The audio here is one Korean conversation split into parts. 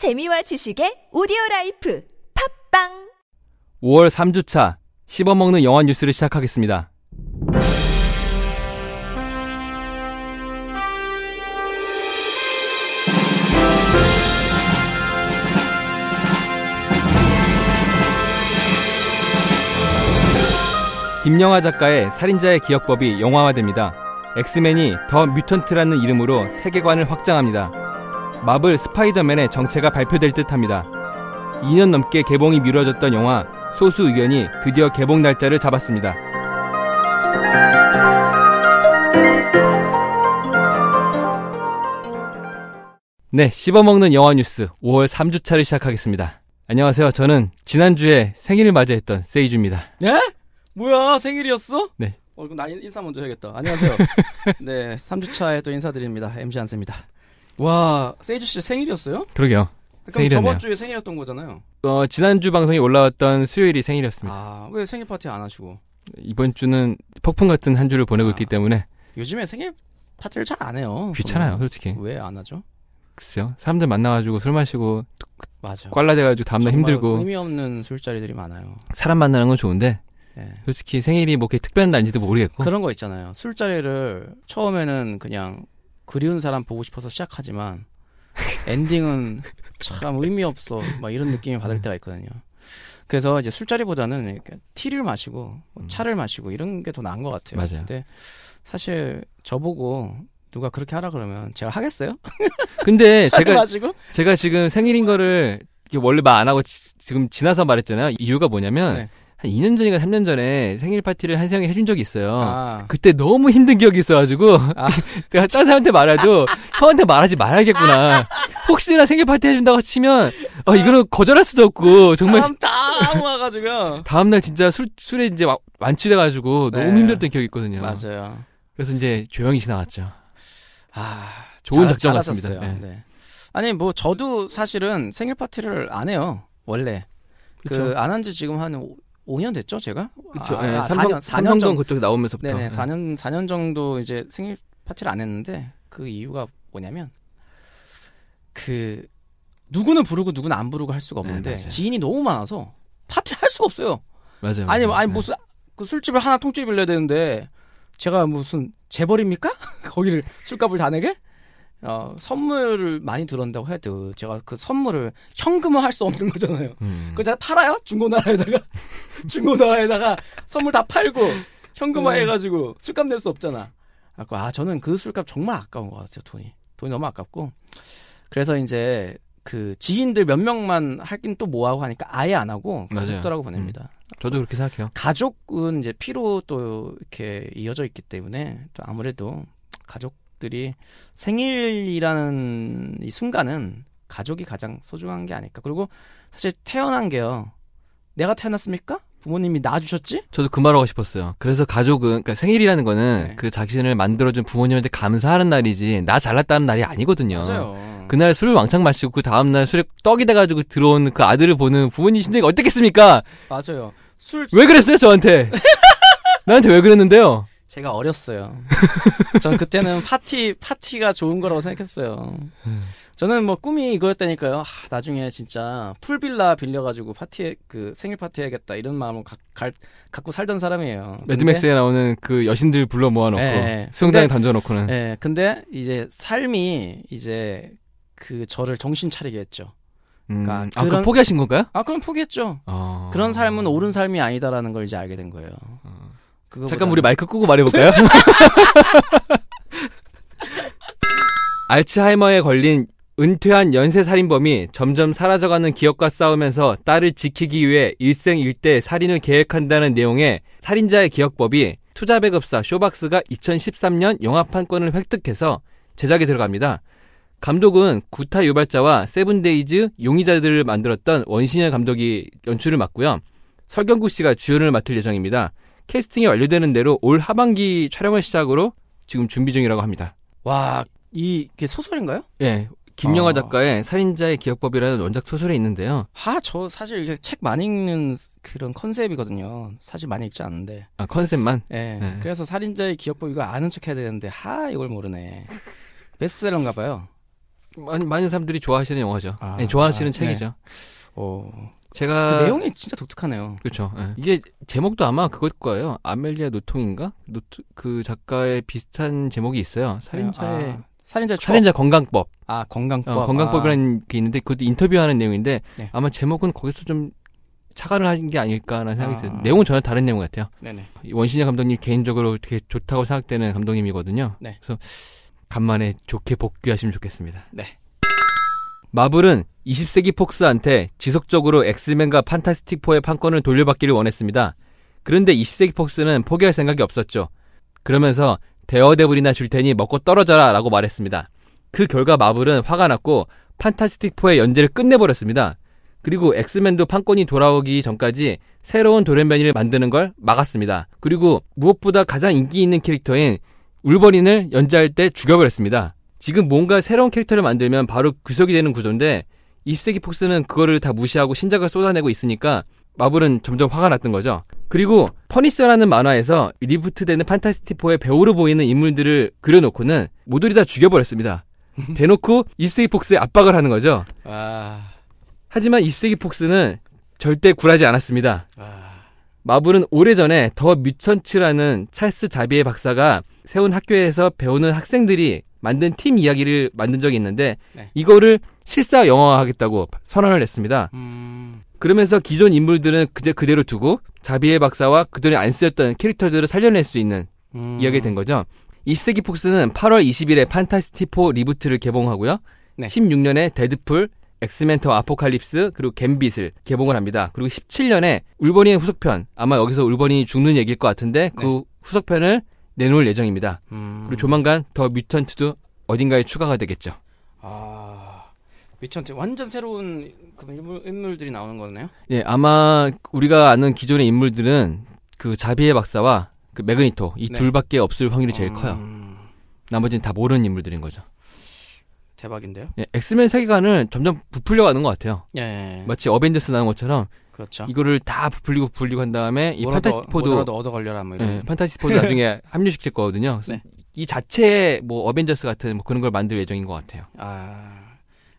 재미와 지식의 오디오 라이프 팟빵 5월 3주차 씹어먹는 영화 뉴스를 시작하겠습니다. 김영하 작가의 살인자의 기억법이 영화화됩니다. 엑스맨이 더 뮤턴트라는 이름으로 세계관을 확장합니다. 마블 스파이더맨의 정체가 발표될 듯합니다. 2년 넘게 개봉이 미뤄졌던 영화 소수 의견이 드디어 개봉 날짜를 잡았습니다. 네, 씹어먹는 영화 뉴스 5월 3주차를 시작하겠습니다. 안녕하세요. 저는 지난주에 생일을 맞이했던 세이주입니다. 예? 뭐야 생일이었어? 네. 어 그럼 나 인- 인사 먼저 해야겠다. 안녕하세요. 네 3주차에 또 인사드립니다. MC 한스입니다. 와 세이주 씨 생일이었어요? 그러게요. 그럼 생일이었네요. 저번 주에 생일이었던 거잖아요. 어, 지난주 방송이 올라왔던 수요일이 생일이었습니다. 아 왜 생일 파티 안 하시고? 이번 주는 폭풍 같은 한 주를 보내고 아. 있기 때문에 요즘에 생일 파티를 잘 안 해요. 귀찮아요, 솔직히. 왜 안 하죠? 글쎄요. 사람들 만나가지고 술 마시고 맞아. 꽐라돼가지고 다음날 힘들고 의미 없는 술자리들이 많아요. 사람 만나는 건 좋은데 네. 솔직히 생일이 뭐 그렇게 특별한 날인지도 모르겠고 그런 거 있잖아요. 술자리를 처음에는 그냥 그리운 사람 보고 싶어서 시작하지만 엔딩은 참 의미 없어. 막 이런 느낌을 받을 때가 있거든요. 그래서 이제 술자리보다는 티를 마시고 뭐 차를 마시고 이런 게 더 나은 것 같아요. 음. 맞아요. 근데 사실 저보고 누가 그렇게 하라 그러면 제가 하겠어요? 근데 제가 마시고? 제가 지금 생일인 거를 원래 말 안 하고 지, 금 지나서 말했잖아요. 이유가 뭐냐면 네. 한 2년 전인가 3년 전에 생일 파티를 한 형이 해준 적이 있어요. 아, 그때 너무 힘든 기억이 있어가지고 아. 내가 딴 사람한테 말해도 형한테 말하지 말아야겠구나. 혹시나 생일 파티 해준다고 치면 아 이거는 거절할 수도 없고 정말 사람 다 모아가지고 다음 날 진짜 술 술에 이제 와- 완치돼가지고 네. 너무 힘들었던 기억이 있거든요. 맞아요. 그래서 이제 조용히 지나갔죠. 아, 좋은 잘- 작전. 같습니다. 네. 네. 아니 뭐 저도 사실은 생일 파티를 안 해요. 원래. 그 안 한 지 지금 한 5, 년 됐죠, 제가? 그렇죠. 아, 예, 아, 삼성, 4년, 4년 삼성동 정도. 그쪽에 나오면서부터. 네네, 예. 4년 4년 정도 이제 생일 파티를 안 했는데 그 이유가 뭐냐면 그 누구는 부르고 누구는 안 부르고 할 수가 없는데 네. 지인이 너무 많아서 파티 할 수가 없어요. 맞아요. 아니 맞아요. 아니 네. 무슨 그 술집을 하나 통째로 빌려야 되는데 제가 무슨 재벌입니까? 거기를 술값을 다 내게? 어 선물을 많이 들었다고 해도 제가 그 선물을 현금화 할 수 없는 거잖아요. 음. 그거 제가 팔아요? 중고나라에다가 중고나라에다가 선물 다 팔고 현금화 네. 해가지고 술값 낼 수 없잖아. 아까 아 저는 그 술값 정말 아까운 것 같아요 돈이 돈이 너무 아깝고 그래서 이제 그 지인들 몇 명만 하긴 또 뭐하고 하니까 아예 안 하고. 가족들하고 보냅니다. 저도 그렇게 생각해요. 가족은 이제 피로 또 이렇게 이어져 있기 때문에 또 아무래도 가족 들이 생일이라는 이 순간은 가족이 가장 소중한 게 아닐까. 그리고 사실 태어난 게요. 내가 태어났습니까? 부모님이 낳아주셨지? 저도 그 말하고 싶었어요. 그래서 가족은, 그러니까 생일이라는 거는 네. 그 자신을 만들어준 부모님한테 감사하는 날이지, 나 잘났다는 날이 아니거든요. 맞아요. 그날 술을 왕창 마시고 그 다음날 술에 떡이 돼가지고 들어온 그 아들을 보는 부모님 심정이 어떻겠습니까? 맞아요. 술 왜 그랬어요, 저한테? 나한테 왜 그랬는데요? 제가 어렸어요. 전 그때는 파티 파티가 좋은 거라고 생각했어요. 음. 저는 뭐 꿈이 이거였다니까요. 아, 나중에 진짜 풀빌라 빌려가지고 파티에 그 생일 파티 해야겠다 이런 마음을 가, 갈- 갖고 살던 사람이에요. 매드맥스에 나오는 그 여신들 불러 모아놓고, 예, 예. 수영장에 근데- 던져놓고는. 예, 근데 이제 삶이 이제 그 저를 정신 차리게 했죠. 음, 그러니까 아, 그럼 그런- 포기하신 건가요? 아 그럼 포기했죠. 어. 그런 삶은 옳은 삶이 아니다라는 걸 이제 알게 된 거예요. 잠깐 우리 마이크 끄고 말해볼까요? 알츠하이머에 걸린 은퇴한 연쇄 살인범이 점점 사라져가는 기억과 싸우면서 딸을 지키기 위해 일생 일대 살인을 계획한다는 내용의 살인자의 기억법이 투자배급사 쇼박스가 2013년 영화 판권을 획득해서 제작에 들어갑니다. 감독은 구타 유발자와 세븐데이즈 용의자 등을 만들었던 원신연 감독이 연출을 맡고요. 설경구 씨가 주연을 맡을 예정입니다. 캐스팅이 완료되는 대로 올 하반기 촬영을 시작으로 지금 준비 중이라고 합니다. 와 이게 소설인가요? 예. 김영하 어. 작가의 살인자의 기억법이라는 원작 소설이 있는데요. 아, 저 사실 책 많이 읽는 그런 컨셉이거든요. 사실 많이 읽지 않는데. 아, 컨셉만. 예. 네. 그래서 살인자의 기억법 이거 아는 척 해야 되는데, 하, 이걸 모르네. 베스트셀러인가 봐요. 많은, 많은 사람들이 좋아하시는 영화죠. 아, 네, 좋아하시는 아, 책이죠. 어. 제가 그 내용이 진짜 독특하네요. 그렇죠. 예. 이게 제목도 아마 그걸 거예요. 아멜리아 노통인가? 노트, 그 작가의 비슷한 제목이 있어요. 살인자의 아, 살인자 추억. 살인자 건강법. 아 건강법. 어, 건강법이라는 게 있는데 그것도 인터뷰하는 내용인데 네. 아마 제목은 거기서 좀 착안을 한게 아닐까라는 생각이 아. 들어요. 내용은 전혀 다른 내용 같아요. 아, 네네. 이 원신연 감독님 개인적으로 되게 좋다고 생각되는 감독님이거든요. 네. 그래서 간만에 좋게 복귀하시면 좋겠습니다. 네. 마블은 20세기 폭스한테 지속적으로 엑스맨과 판타스틱4의 판권을 돌려받기를 원했습니다. 그런데 20세기 폭스는 포기할 생각이 없었죠. 그러면서 데어데블이나 줄 테니 먹고 떨어져라 라고 말했습니다. 그 결과 마블은 화가 났고 판타스틱4의 연재를 끝내버렸습니다. 그리고 엑스맨도 판권이 돌아오기 전까지 새로운 돌연변이를 만드는 걸 막았습니다. 그리고 무엇보다 가장 인기 있는 캐릭터인 울버린을 연재할 때 죽여버렸습니다. 지금 뭔가 새로운 캐릭터를 만들면 바로 구속이 되는 구조인데 20세기 폭스는 그거를 다 무시하고 신작을 쏟아내고 있으니까 마블은 점점 화가 났던 거죠. 그리고 퍼니셔라는 만화에서 리부트되는 판타스틱4의 배우로 보이는 인물들을 그려놓고는 모조리 다 죽여버렸습니다. 대놓고 20세기 폭스에 압박을 하는 거죠. 아. 하지만 20세기 폭스는 절대 굴하지 않았습니다. 아. 마블은 오래전에 더 뮤턴츠라는 찰스 자비에 박사가 세운 학교에서 배우는 학생들이 만든 팀 이야기를 만든 적이 있는데 네. 이거를 실사 영화화하겠다고 선언을 했습니다. 음. 그러면서 기존 인물들은 그대, 그대로 두고 자비에 박사와 그전에 안 쓰였던 캐릭터들을 살려낼 수 있는 음. 이야기가 된 거죠. 20세기 폭스는 8월 20일에 판타스티포 리부트를 개봉하고요. 네. 16년에 데드풀, 엑스맨 더 아포칼립스, 그리고 갬빗을 개봉을 합니다. 그리고 17년에 울버린의 후속편, 아마 여기서 울버린이 죽는 얘기일 것 같은데 그 후속편을 내놓을 예정입니다. 음. 그리고 조만간 더 뮤턴트도 어딘가에 추가가 되겠죠. 아. 뮤턴트 완전 새로운 그 인물, 인물 들이 나오는 거네요. 예, 아마 우리가 아는 기존의 인물들은 그 자비에 박사와 그 매그니토 이 네. 둘밖에 없을 확률이 제일 커요. 음. 나머지는 다 모르는 인물들인 거죠. 대박인데요. 예, 엑스맨 세계관을 점점 부풀려 가는 것 같아요. 예. 마치 어벤져스 나온 것처럼 그렇죠. 이거를 다 부풀리고 부풀리고 한 다음에 이 판타스티포도 뭐라도 얻어 걸려라 뭐 이런. 예, 판타스티포도 나중에 합류시킬 거거든요. 네. 이 자체의 뭐 어벤져스 같은 뭐 그런 걸 만들 예정인 것 같아요. 아.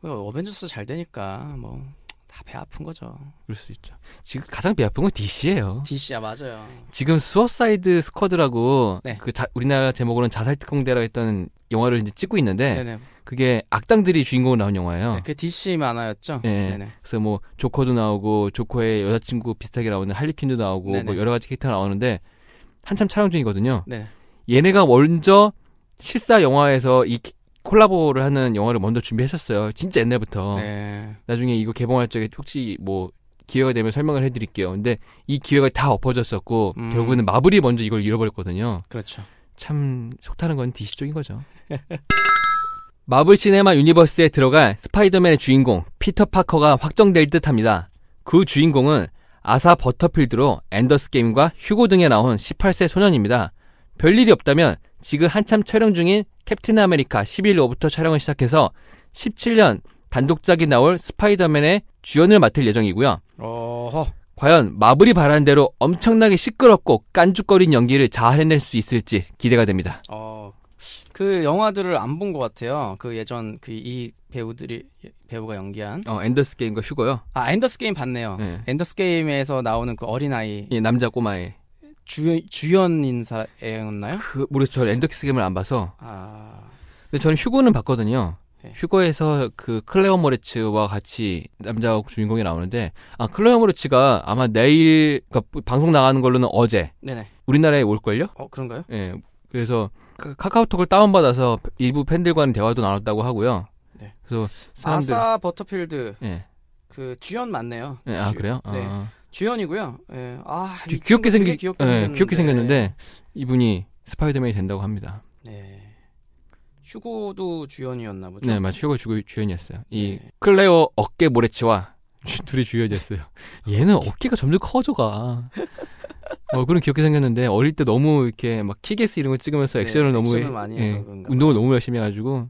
뭐 어벤져스 잘 되니까 뭐 다 배 아픈 거죠. 그럴 수 있죠. 지금 가장 배 아픈 건 DC예요. DC야 맞아요. 지금 수어사이드 스쿼드라고 네. 그 자- 우리나라 제목으로는 자살 특공대라고 했던 영화를 이제 찍고 있는데 네네. 그게 악당들이 주인공으로 나온 영화예요. 네, 그 DC 만화였죠. 예. 네네. 그래서 뭐 조커도 나오고 조커의 여자친구 비슷하게 나오는 할리퀸도 나오고. 뭐 여러 가지 캐릭터가 나오는데 한참 촬영 중이거든요. 네. 얘네가 먼저 실사 영화에서 이 콜라보를 하는 영화를 먼저 준비했었어요. 진짜 옛날부터. 네. 나중에 이거 개봉할 적에 혹시 뭐 기회가 되면 설명을 해드릴게요. 근데 이 기회가 다 엎어졌었고 음. 결국에는 마블이 먼저 이걸 이뤄버렸거든요. 그렇죠. 참 속타는 건 DC 쪽인 거죠. 마블 시네마 유니버스에 들어갈 스파이더맨의 주인공 피터 파커가 확정될 듯합니다. 그 주인공은 아사 버터필드로 엔더스 게임과 휴고 등에 나온 18세 소년입니다. 별일이 없다면 지금 한참 촬영 중인 캡틴 아메리카 시빌 워부터 촬영을 시작해서 17년 단독작이 나올 스파이더맨의 주연을 맡을 예정이고요. 어허. 과연 마블이 바라는 대로 엄청나게 시끄럽고 깐죽거린 연기를 잘 해낼 수 있을지 기대가 됩니다. 어. 그 영화들을 안 본 것 같아요. 그 예전 그 이 배우들이 배우가 연기한 어, 엔더스 게임과 휴고요. 아 엔더스 게임 봤네요. 네. 엔더스 게임에서 나오는 그 어린 아이 이 남자 꼬마의 주 주연 인 사였나요? 그 모르겠어요. 저 엔더스 게임을 안 봐서. 아 근데 저는 휴고는 봤거든요. 네. 휴거에서 그 클로이 모레츠와 같이 남자 주인공이 나오는데 아 클로이 모레츠가 아마 내일 그러니까 방송 나가는 걸로는 어제 네네. 우리나라에 올 걸요? 어 그런가요? 예. 그래서 카- 카카오톡을 다운받아서 일부 팬들과는 대화도 나눴다고 하고요. 네. 그래서 사람들 아사 버터필드 예. 그 주연 맞네요. 예, 아 주- 그래요? 네. 아. 주연이고요. 예. 아 귀- 이 귀엽게 친구 되게 생긴 귀엽게 예, 생겼는데. 귀엽게 생겼는데 이분이 스파이더맨이 된다고 합니다. 네. 휴고도 주연이었나 보죠. 네, 맞 휴거 주, 주연이었어요. 이 네. 클레오 어깨 주- 둘이 주연이었어요. 얘는 어깨가 점점 커져가. 어, 그런 귀엽게 생겼는데 어릴 때 너무 이렇게 막 키게스 이런 거 찍으면서 네, 액션을 너무 액션을 해- 많이 예, 해서 그런가 운동을 너무 열심히 해가지고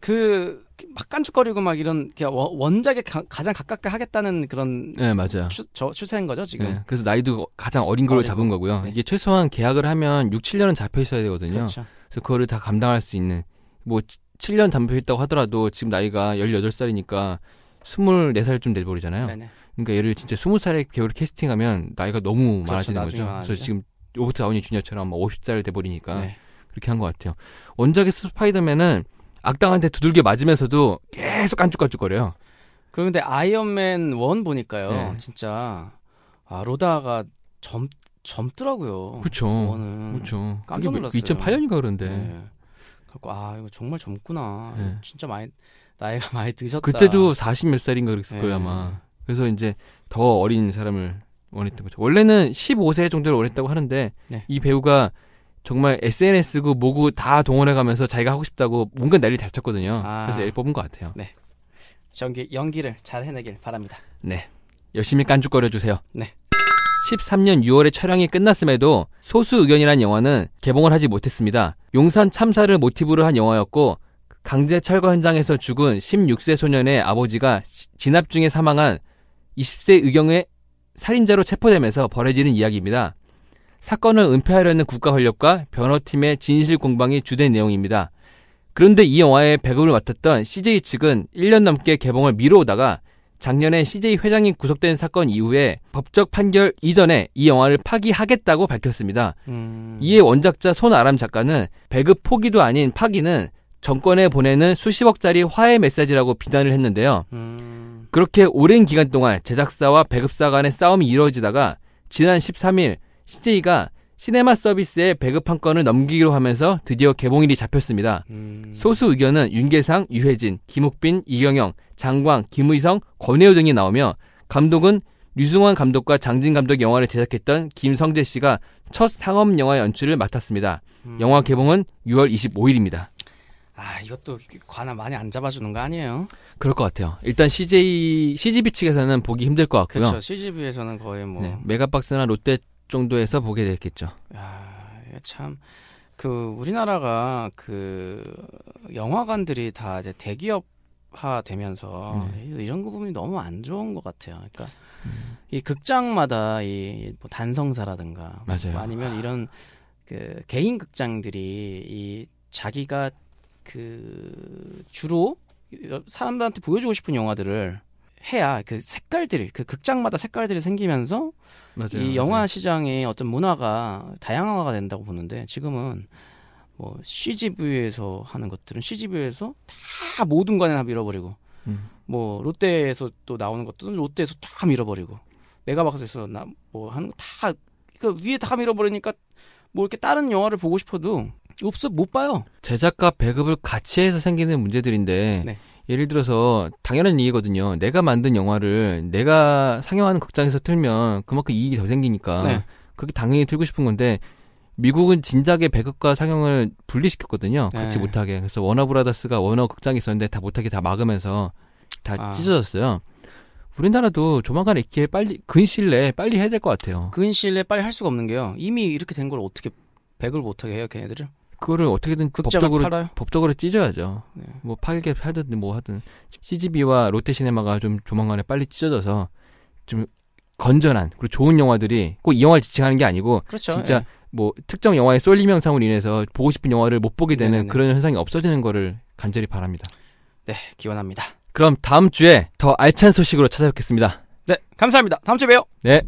그 막 깐죽거리고 막 이런 원- 원작에 가, 장 가깝게 하겠다는 그런 네 맞아요. 추, 저 추세인 거죠 지금. 네, 그래서 나이도 가장 어린 걸로. 잡은 거고요. 네. 이게 최소한 계약을 하면 6, 7년은 잡혀 있어야 되거든요. 그렇죠. 그래서 그거를 다 감당할 수 있는 뭐 지- 7년 담배 피웠다고 하더라도 지금 나이가 18살이니까 24살쯤 돼버리잖아요. 네네. 그러니까 얘를 진짜 20살에 겨울 캐스팅하면 나이가 너무 그렇죠, 많아지는 거죠. 많아지죠. 그래서 지금 로버트 다우니 주니어처럼 막 50살 돼버리니까 네. 그렇게 한 것 같아요. 원작의 스파이더맨은 악당한테 두들겨 맞으면서도 계속 깐죽깐죽거려요. 그런데 아이언맨 1 보니까요. 네. 진짜 아 로다가 젊 젊더라고요. 그렇죠. 그렇죠. 깜짝 놀랐어요. 2008년인가 그런데 네. 그래고 아 이거 정말 젊구나. 네. 진짜 많이 나이가 많이 드셨다. 그때도 40 몇 살인가 그랬을 네. 거예요 아마. 그래서 이제 더 어린 사람을 원했던 거죠. 원래는 15세 정도를 원했다고 하는데 네. 이 배우가 정말 SNS고 뭐고 다 동원해가면서 자기가 하고 싶다고 뭔가 난리 잘 쳤거든요. 아. 그래서 얘를 뽑은 것 같아요. 연기 연기를 잘 해내길 바랍니다. 네. 열심히 깐죽거려 주세요. 네. 13년 6월에 촬영이 끝났음에도 소수 의견이란 영화는 개봉을 하지 못했습니다. 용산 참사를 모티브로 한 영화였고 강제 철거 현장에서 죽은 16세 소년의 아버지가 시- 진압 중에 사망한 20세 의경의 살인자로 체포되면서 벌어지는 이야기입니다. 사건을 은폐하려는 국가 권력과 변호팀의 진실 공방이 주된 내용입니다. 그런데 이 영화의 배급을 맡았던 CJ 측은 1년 넘게 개봉을 미뤄오다가 작년에 CJ 회장이 구속된 사건 이후에 법적 판결 이전에 이 영화를 파기하겠다고 밝혔습니다. 음. 이에 원작자 손아람 작가는 배급 포기도 아닌 파기는 정권에 보내는 수십억짜리 화해 메시지라고 비난을 했는데요. 음. 그렇게 오랜 기간 동안 제작사와 배급사 간의 싸움이 이루어지다가 지난 13일 CJ가 시네마 서비스에 배급 한 건을 넘기기로 하면서 드디어 개봉일이 잡혔습니다. 음. 소수 의견은 윤계상, 유해진, 김욱빈, 이경영, 장광, 김의성, 권혜우 등이 나오며 감독은 류승환 감독과 장진 감독 영화를 제작했던 김성재 씨가 첫 상업 영화 연출을 맡았습니다. 음. 영화 개봉은 6월 25일입니다. 아 이것도 관아 많이 안 잡아주는 거 아니에요? 그럴 것 같아요. 일단 CJ, CGV 측에서는 보기 힘들 것 같고요. 그렇죠. CGV에서는 거의 뭐 네, 메가박스나 롯데 정도에서 보게 됐겠죠. 야, 이게 참, 그, 우리나라가 그, 영화관들이 다 이제 대기업화 되면서 네. 이런 부분이 너무 안 좋은 것 같아요. 그러니까, 이 극장마다 이 뭐 단성사라든가, 맞아요. 뭐 아니면 이런 그 개인 극장들이 이 자기가 그, 주로 사람들한테 보여주고 싶은 영화들을 해야 그 색깔들이, 그 극장마다 색깔들이 생기면서 맞아요. 이 영화 시장의 어떤 문화가 다양화가 된다고 보는데 지금은 뭐 CGV에서 하는 것들은 CGV에서 다 모든 관에 다 밀어버리고 음. 뭐 롯데에서 또 나오는 것들은 롯데에서 다 밀어버리고 메가박스에서 나 뭐 하는 거 다 그 위에 다 밀어버리니까 뭐 이렇게 다른 영화를 보고 싶어도 없어 못 봐요. 제작과 배급을 같이 해서 생기는 문제들인데 네. 예를 들어서 당연한 얘기거든요. 내가 만든 영화를 내가 상영하는 극장에서 틀면 그만큼 이익이 더 생기니까 네. 그렇게 당연히 틀고 싶은 건데 미국은 진작에 배급과 상영을 분리시켰거든요. 같이 네. 못하게. 그래서 워너브라더스가 워너 극장이 있었는데 다 못하게 다 막으면서 다 아. 찢어졌어요. 우리나라도 조만간 이렇게 빨리 근시일 내에 빨리 해야 될 것 같아요. 근시일 내에 빨리 할 수가 없는 게요. 이미 이렇게 된 걸 어떻게 백을 못하게 해요, 걔네들은? 그거를 어떻게든 법적으로 팔아요? 법적으로 찢어야죠. 네. 뭐 팔게 하든 뭐 하든 CGV와 롯데시네마가 좀 조만간에 빨리 찢어져서 좀 건전한 그리고 좋은 영화들이 꼭 이 영화를 지칭하는 게 아니고 그렇죠. 진짜 예. 뭐 특정 영화의 쏠림 현상으로 인해서 보고 싶은 영화를 못 보게 되는 네네네. 그런 현상이 없어지는 거를 간절히 바랍니다. 네, 기원합니다. 그럼 다음 주에 더 알찬 소식으로 찾아뵙겠습니다. 네, 감사합니다. 다음 주에 봬요. 네.